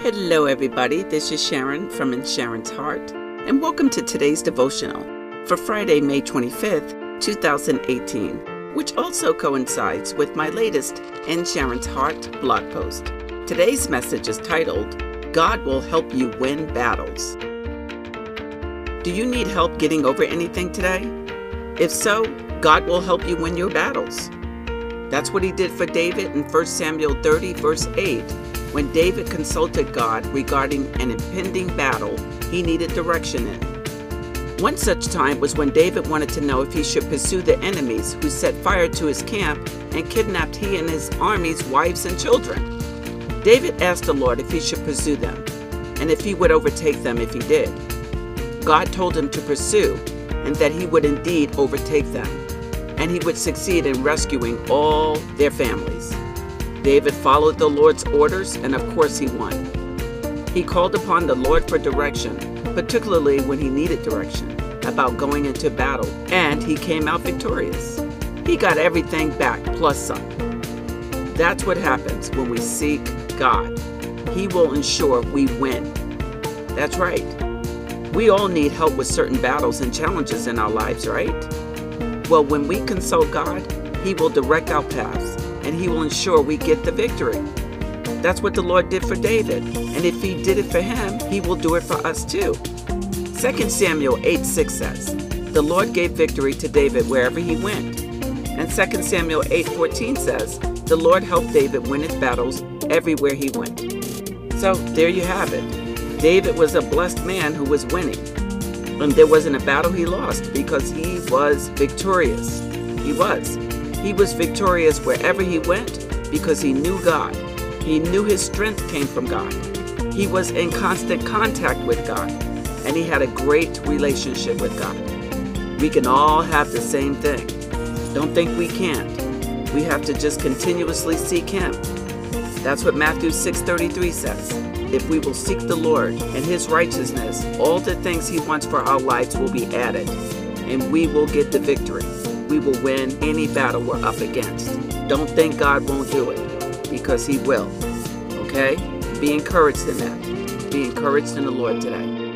Hello, everybody. This is Sharon from In Sharon's Heart, and welcome to today's devotional for Friday, May 25th, 2018, which also coincides with my latest In Sharon's Heart blog post. Today's message is titled, God Will Help You Win Battles. Do you need help getting over anything today? If so, God will help you win your battles. That's what he did for David in 1 Samuel 30, verse 8 when David consulted God regarding an impending battle he needed direction in. One such time was when David wanted to know if he should pursue the enemies who set fire to his camp and kidnapped he and his army's wives and children. David asked the Lord if he should pursue them, and if he would overtake them if he did. God told him to pursue, and that he would indeed overtake them, and he would succeed in rescuing all their families. David followed the Lord's orders, and of course he won. He called upon the Lord for direction, particularly when he needed direction about going into battle, and he came out victorious. He got everything back plus some. That's what happens when we seek God. He will ensure we win. That's right. We all need help with certain battles and challenges in our lives, right? Well, when we consult God, He will direct our paths and he will ensure we get the victory. That's what the Lord did for David, and if he did it for him, he will do it for us too. 2 Samuel 8 6 says, The Lord gave victory to David wherever he went. And 2 Samuel 8 14 says, The Lord helped David win his battles everywhere he went. So there you have it. David was a blessed man who was winning. And there wasn't a battle he lost because he was victorious. He was. He was victorious wherever he went because he knew God. He knew his strength came from God. He was in constant contact with God, and he had a great relationship with God. We can all have the same thing. Don't think we can't. We have to just continuously seek him. That's what Matthew 6:33 says. If we will seek the Lord and his righteousness, all the things he wants for our lives will be added, and we will get the victory we will win any battle we're up against. Don't think God won't do it, because He will. Okay? Be encouraged in that. Be encouraged in the Lord today.